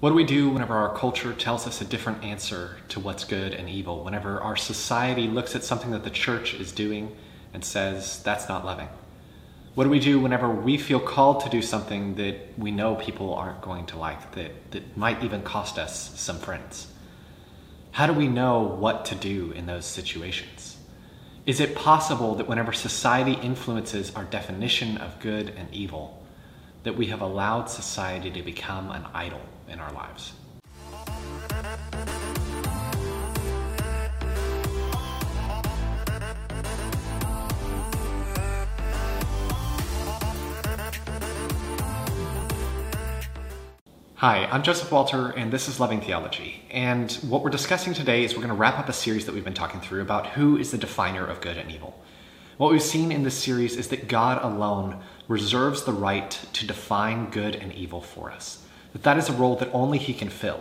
What do we do whenever our culture tells us a different answer to what's good and evil? Whenever our society looks at something that the church is doing and says, that's not loving? What do we do whenever we feel called to do something that we know people aren't going to like, that, that might even cost us some friends? How do we know what to do in those situations? Is it possible that whenever society influences our definition of good and evil, that we have allowed society to become an idol in our lives. Hi, I'm Joseph Walter, and this is Loving Theology. And what we're discussing today is we're going to wrap up a series that we've been talking through about who is the definer of good and evil. What we've seen in this series is that God alone reserves the right to define good and evil for us that that is a role that only he can fill.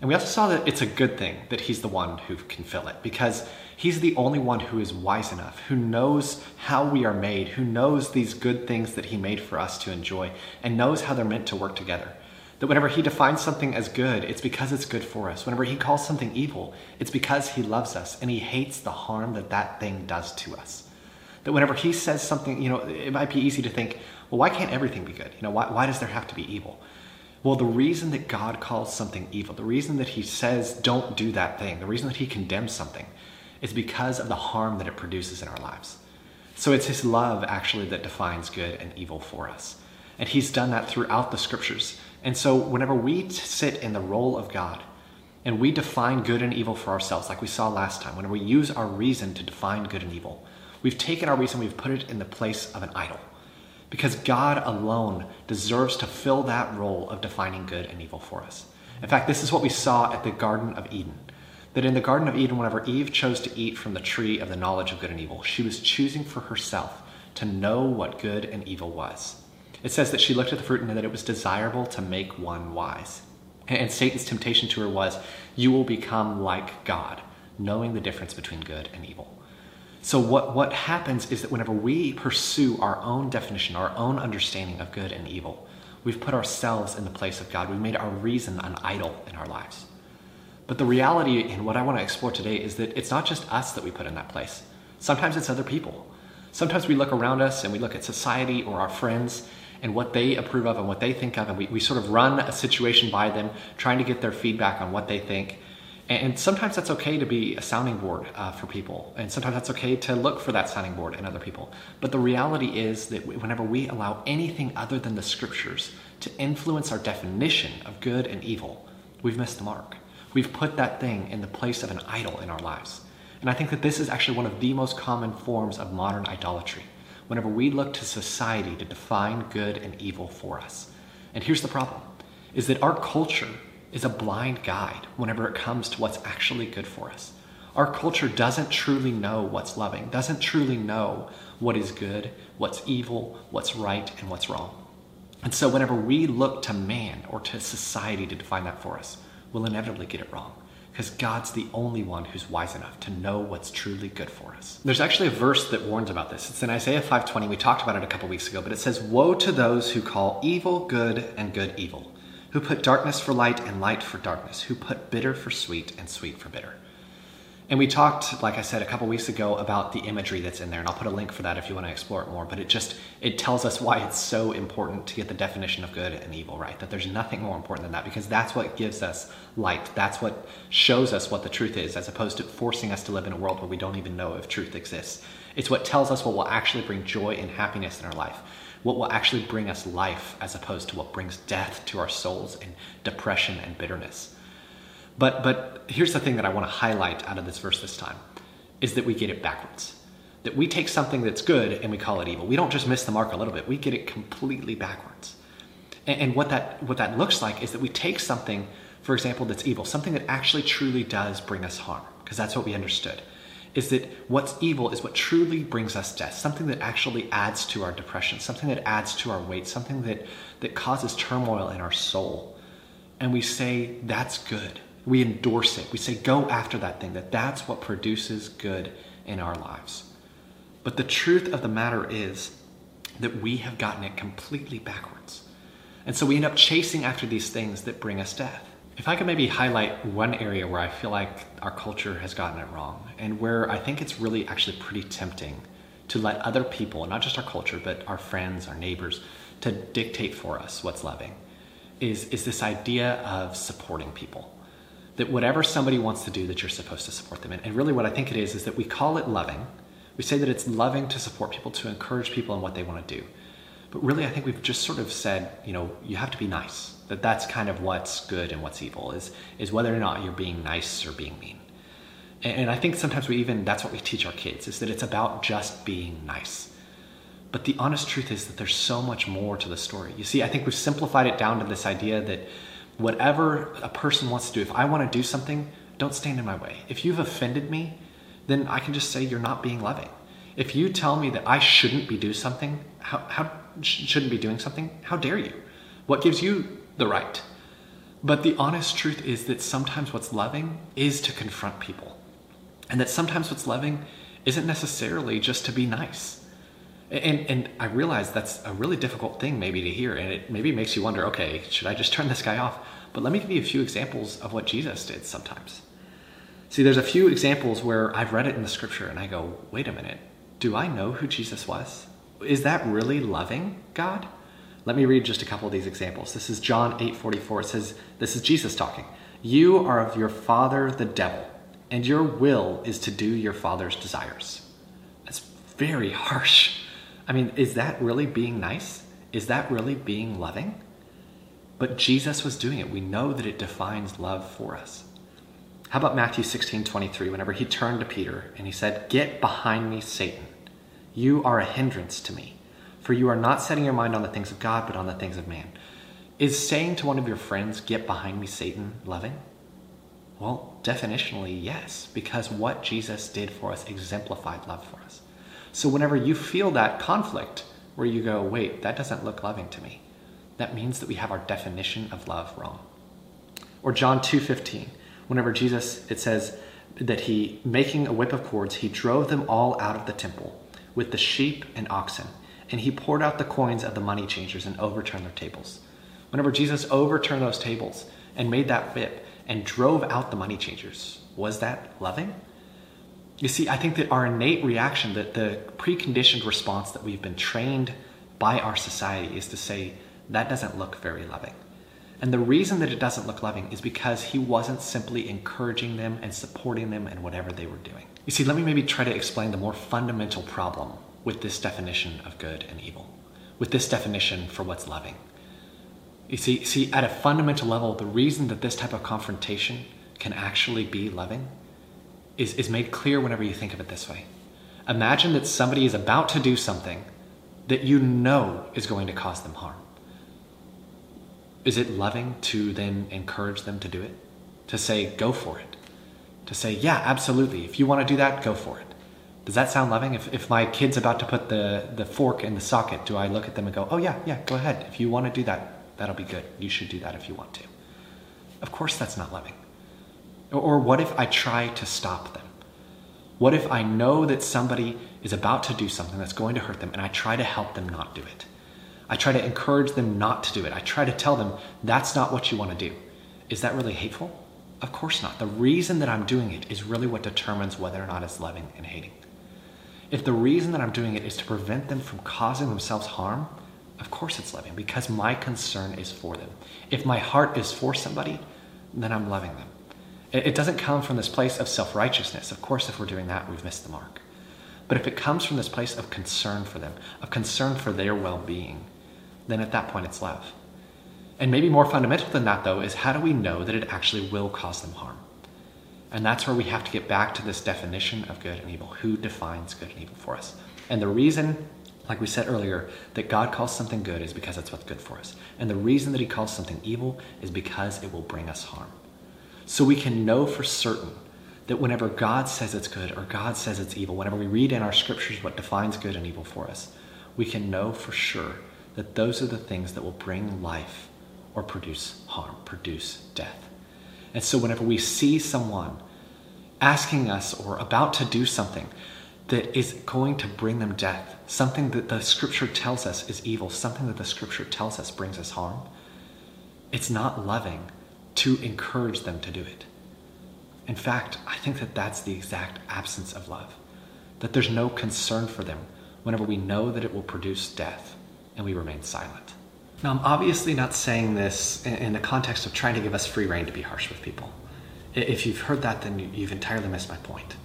And we also saw that it's a good thing that he's the one who can fill it because he's the only one who is wise enough, who knows how we are made, who knows these good things that he made for us to enjoy, and knows how they're meant to work together. That whenever he defines something as good, it's because it's good for us. Whenever he calls something evil, it's because he loves us and he hates the harm that that thing does to us. That whenever he says something, you know, it might be easy to think, well, why can't everything be good? You know, why, why does there have to be evil? Well, the reason that God calls something evil, the reason that He says don't do that thing, the reason that He condemns something is because of the harm that it produces in our lives. So it's His love actually that defines good and evil for us. And He's done that throughout the scriptures. And so whenever we sit in the role of God and we define good and evil for ourselves, like we saw last time, when we use our reason to define good and evil, we've taken our reason, we've put it in the place of an idol because God alone deserves to fill that role of defining good and evil for us. In fact, this is what we saw at the Garden of Eden. That in the Garden of Eden, whenever Eve chose to eat from the tree of the knowledge of good and evil, she was choosing for herself to know what good and evil was. It says that she looked at the fruit and that it was desirable to make one wise. And Satan's temptation to her was, You will become like God, knowing the difference between good and evil. So, what, what happens is that whenever we pursue our own definition, our own understanding of good and evil, we've put ourselves in the place of God. We've made our reason an idol in our lives. But the reality, and what I want to explore today, is that it's not just us that we put in that place. Sometimes it's other people. Sometimes we look around us and we look at society or our friends and what they approve of and what they think of, and we, we sort of run a situation by them, trying to get their feedback on what they think. And sometimes that's okay to be a sounding board uh, for people. And sometimes that's okay to look for that sounding board in other people. But the reality is that whenever we allow anything other than the scriptures to influence our definition of good and evil, we've missed the mark. We've put that thing in the place of an idol in our lives. And I think that this is actually one of the most common forms of modern idolatry. Whenever we look to society to define good and evil for us. And here's the problem is that our culture is a blind guide whenever it comes to what's actually good for us. Our culture doesn't truly know what's loving, doesn't truly know what is good, what's evil, what's right, and what's wrong. And so, whenever we look to man or to society to define that for us, we'll inevitably get it wrong because God's the only one who's wise enough to know what's truly good for us. There's actually a verse that warns about this. It's in Isaiah 5:20. We talked about it a couple weeks ago, but it says, "Woe to those who call evil good and good evil." Who put darkness for light and light for darkness, who put bitter for sweet and sweet for bitter. And we talked, like I said, a couple weeks ago about the imagery that's in there, and I'll put a link for that if you want to explore it more. But it just it tells us why it's so important to get the definition of good and evil right. That there's nothing more important than that because that's what gives us light. That's what shows us what the truth is, as opposed to forcing us to live in a world where we don't even know if truth exists. It's what tells us what will actually bring joy and happiness in our life what will actually bring us life as opposed to what brings death to our souls and depression and bitterness. But, but here's the thing that I want to highlight out of this verse this time is that we get it backwards. That we take something that's good and we call it evil. We don't just miss the mark a little bit, we get it completely backwards. And, and what, that, what that looks like is that we take something, for example, that's evil, something that actually truly does bring us harm, because that's what we understood is that what's evil is what truly brings us death, something that actually adds to our depression, something that adds to our weight, something that, that causes turmoil in our soul. And we say, that's good. We endorse it. We say, go after that thing, that that's what produces good in our lives. But the truth of the matter is that we have gotten it completely backwards. And so we end up chasing after these things that bring us death. If I could maybe highlight one area where I feel like our culture has gotten it wrong, and where I think it's really actually pretty tempting to let other people, not just our culture, but our friends, our neighbors, to dictate for us what's loving, is, is this idea of supporting people. That whatever somebody wants to do, that you're supposed to support them in. And really, what I think it is, is that we call it loving. We say that it's loving to support people, to encourage people in what they want to do. But really, I think we've just sort of said, you know, you have to be nice. That that's kind of what's good and what's evil is is whether or not you're being nice or being mean. And, and I think sometimes we even that's what we teach our kids is that it's about just being nice. But the honest truth is that there's so much more to the story. You see, I think we've simplified it down to this idea that whatever a person wants to do, if I want to do something, don't stand in my way. If you've offended me, then I can just say you're not being loving. If you tell me that I shouldn't be do something, how, how shouldn't be doing something, how dare you? What gives you the right? But the honest truth is that sometimes what's loving is to confront people. And that sometimes what's loving isn't necessarily just to be nice. And, and I realize that's a really difficult thing maybe to hear. And it maybe makes you wonder okay, should I just turn this guy off? But let me give you a few examples of what Jesus did sometimes. See, there's a few examples where I've read it in the scripture and I go, wait a minute, do I know who Jesus was? Is that really loving God? Let me read just a couple of these examples. This is John 8:44. It says, this is Jesus talking. You are of your father the devil, and your will is to do your father's desires. That's very harsh. I mean, is that really being nice? Is that really being loving? But Jesus was doing it. We know that it defines love for us. How about Matthew 16 23, whenever he turned to Peter and he said, Get behind me, Satan. You are a hindrance to me, for you are not setting your mind on the things of God, but on the things of man. Is saying to one of your friends, Get behind me, Satan, loving? Well, definitionally, yes, because what Jesus did for us exemplified love for us. So whenever you feel that conflict where you go, wait, that doesn't look loving to me, that means that we have our definition of love wrong. Or John 2:15, whenever Jesus it says that he making a whip of cords, he drove them all out of the temple with the sheep and oxen, and he poured out the coins of the money changers and overturned their tables. Whenever Jesus overturned those tables and made that whip and drove out the money changers, was that loving? You see, I think that our innate reaction, that the preconditioned response that we've been trained by our society is to say, that doesn't look very loving. And the reason that it doesn't look loving is because he wasn't simply encouraging them and supporting them in whatever they were doing. You see, let me maybe try to explain the more fundamental problem with this definition of good and evil, with this definition for what's loving. You see, see, at a fundamental level, the reason that this type of confrontation can actually be loving is, is made clear whenever you think of it this way. Imagine that somebody is about to do something that you know is going to cause them harm. Is it loving to then encourage them to do it? To say, go for it? To say, yeah, absolutely. If you want to do that, go for it. Does that sound loving? If, if my kid's about to put the, the fork in the socket, do I look at them and go, oh, yeah, yeah, go ahead. If you want to do that, that'll be good. You should do that if you want to. Of course, that's not loving. Or what if I try to stop them? What if I know that somebody is about to do something that's going to hurt them and I try to help them not do it? I try to encourage them not to do it. I try to tell them that's not what you want to do. Is that really hateful? Of course not. The reason that I'm doing it is really what determines whether or not it's loving and hating. If the reason that I'm doing it is to prevent them from causing themselves harm, of course it's loving because my concern is for them. If my heart is for somebody, then I'm loving them. It doesn't come from this place of self righteousness. Of course, if we're doing that, we've missed the mark. But if it comes from this place of concern for them, of concern for their well being, then at that point it's love. And maybe more fundamental than that, though, is how do we know that it actually will cause them harm? And that's where we have to get back to this definition of good and evil. Who defines good and evil for us? And the reason, like we said earlier, that God calls something good is because it's what's good for us. And the reason that He calls something evil is because it will bring us harm. So we can know for certain that whenever God says it's good or God says it's evil, whenever we read in our scriptures what defines good and evil for us, we can know for sure that those are the things that will bring life or produce harm, produce death. And so whenever we see someone asking us or about to do something that is going to bring them death, something that the scripture tells us is evil, something that the scripture tells us brings us harm, It's not loving to encourage them to do it. In fact, I think that that's the exact absence of love. That there's no concern for them whenever we know that it will produce death and we remain silent. Now, I'm obviously not saying this in the context of trying to give us free rein to be harsh with people. If you've heard that, then you've entirely missed my point.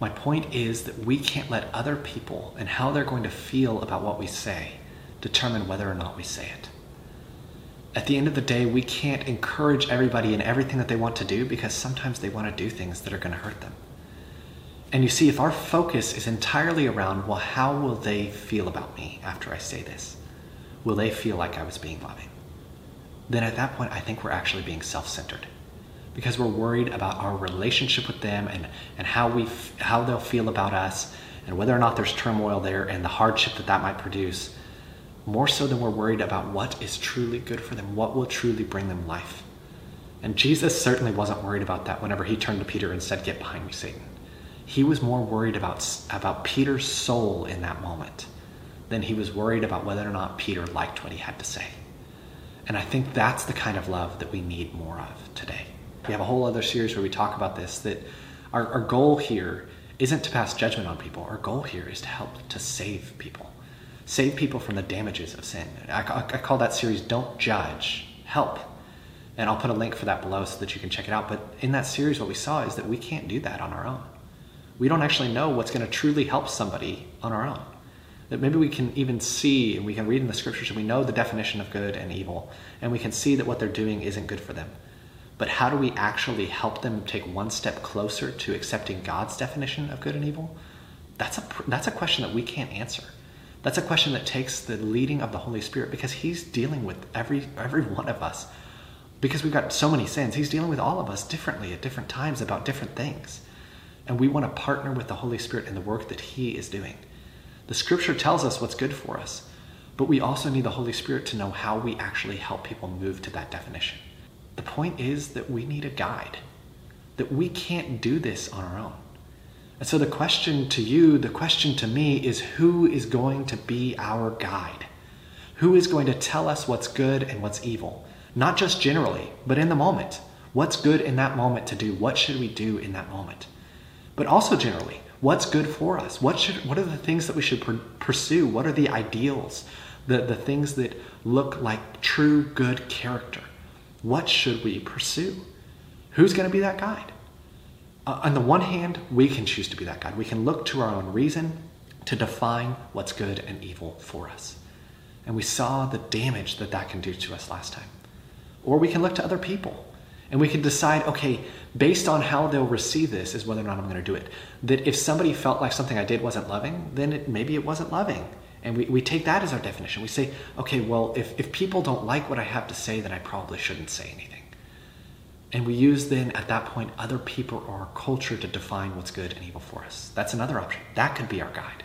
My point is that we can't let other people and how they're going to feel about what we say determine whether or not we say it. At the end of the day, we can't encourage everybody in everything that they want to do because sometimes they want to do things that are going to hurt them. And you see, if our focus is entirely around, well, how will they feel about me after I say this? Will they feel like I was being loving? Then at that point, I think we're actually being self centered because we're worried about our relationship with them and, and how, we how they'll feel about us and whether or not there's turmoil there and the hardship that that might produce, more so than we're worried about what is truly good for them, what will truly bring them life. And Jesus certainly wasn't worried about that whenever he turned to Peter and said, Get behind me, Satan. He was more worried about, about Peter's soul in that moment than he was worried about whether or not Peter liked what he had to say. And I think that's the kind of love that we need more of today. We have a whole other series where we talk about this that our, our goal here isn't to pass judgment on people. Our goal here is to help to save people, save people from the damages of sin. I, I call that series Don't Judge, Help. And I'll put a link for that below so that you can check it out. But in that series, what we saw is that we can't do that on our own. We don't actually know what's going to truly help somebody on our own. That maybe we can even see and we can read in the scriptures and we know the definition of good and evil, and we can see that what they're doing isn't good for them. But how do we actually help them take one step closer to accepting God's definition of good and evil? That's a, that's a question that we can't answer. That's a question that takes the leading of the Holy Spirit because He's dealing with every, every one of us. Because we've got so many sins, He's dealing with all of us differently at different times about different things. And we want to partner with the Holy Spirit in the work that He is doing. The Scripture tells us what's good for us, but we also need the Holy Spirit to know how we actually help people move to that definition. The point is that we need a guide, that we can't do this on our own. And so the question to you, the question to me is who is going to be our guide? Who is going to tell us what's good and what's evil? Not just generally, but in the moment. What's good in that moment to do? What should we do in that moment? But also generally, what's good for us? What should what are the things that we should pursue? What are the ideals? The the things that look like true good character? What should we pursue? Who's going to be that guide? Uh, on the one hand, we can choose to be that guide. We can look to our own reason to define what's good and evil for us. And we saw the damage that that can do to us last time. Or we can look to other people and we can decide, okay, based on how they'll receive this, is whether or not I'm going to do it. That if somebody felt like something I did wasn't loving, then it, maybe it wasn't loving. And we, we take that as our definition. We say, okay, well, if, if people don't like what I have to say, then I probably shouldn't say anything. And we use then at that point other people or our culture to define what's good and evil for us. That's another option. That could be our guide.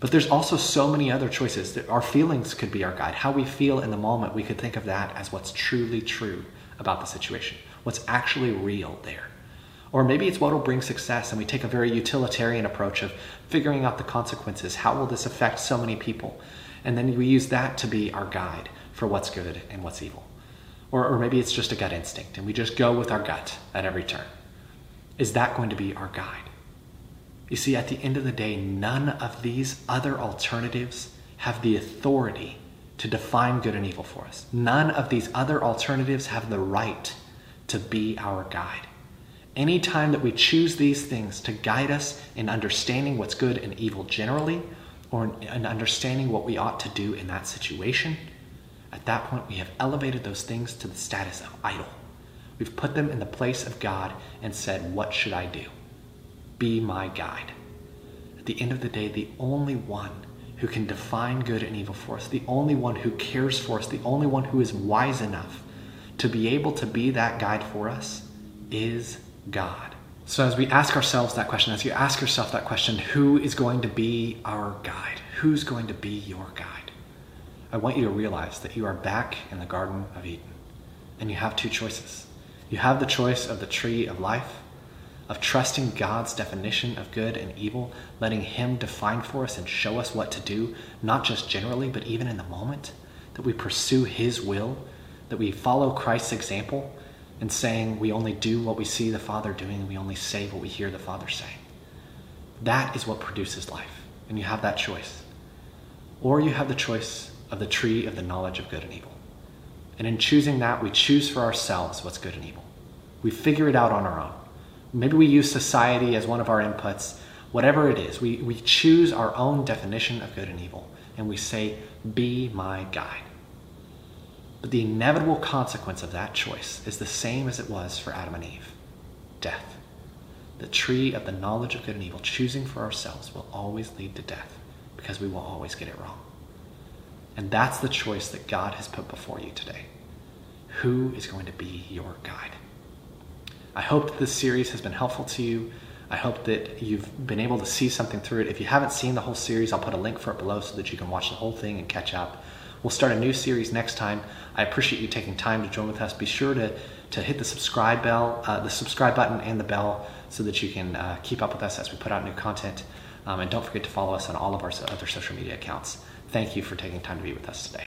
But there's also so many other choices. that Our feelings could be our guide. How we feel in the moment, we could think of that as what's truly true about the situation, what's actually real there. Or maybe it's what will bring success, and we take a very utilitarian approach of figuring out the consequences. How will this affect so many people? And then we use that to be our guide for what's good and what's evil. Or, or maybe it's just a gut instinct, and we just go with our gut at every turn. Is that going to be our guide? You see, at the end of the day, none of these other alternatives have the authority to define good and evil for us. None of these other alternatives have the right to be our guide. Anytime that we choose these things to guide us in understanding what's good and evil generally, or in understanding what we ought to do in that situation, at that point we have elevated those things to the status of idol. We've put them in the place of God and said, What should I do? Be my guide. At the end of the day, the only one who can define good and evil for us, the only one who cares for us, the only one who is wise enough to be able to be that guide for us is God. So, as we ask ourselves that question, as you ask yourself that question, who is going to be our guide? Who's going to be your guide? I want you to realize that you are back in the Garden of Eden and you have two choices. You have the choice of the tree of life, of trusting God's definition of good and evil, letting Him define for us and show us what to do, not just generally, but even in the moment, that we pursue His will, that we follow Christ's example in saying we only do what we see the Father doing and we only say what we hear the Father saying. That is what produces life. And you have that choice. Or you have the choice of the tree of the knowledge of good and evil. And in choosing that, we choose for ourselves what's good and evil. We figure it out on our own. Maybe we use society as one of our inputs. Whatever it is, we, we choose our own definition of good and evil. And we say, Be my guide. But the inevitable consequence of that choice is the same as it was for Adam and Eve death. The tree of the knowledge of good and evil, choosing for ourselves, will always lead to death because we will always get it wrong. And that's the choice that God has put before you today. Who is going to be your guide? I hope that this series has been helpful to you. I hope that you've been able to see something through it. If you haven't seen the whole series, I'll put a link for it below so that you can watch the whole thing and catch up. We'll start a new series next time. I appreciate you taking time to join with us. Be sure to, to hit the subscribe bell, uh, the subscribe button and the bell so that you can uh, keep up with us as we put out new content. Um, and don't forget to follow us on all of our other social media accounts. Thank you for taking time to be with us today.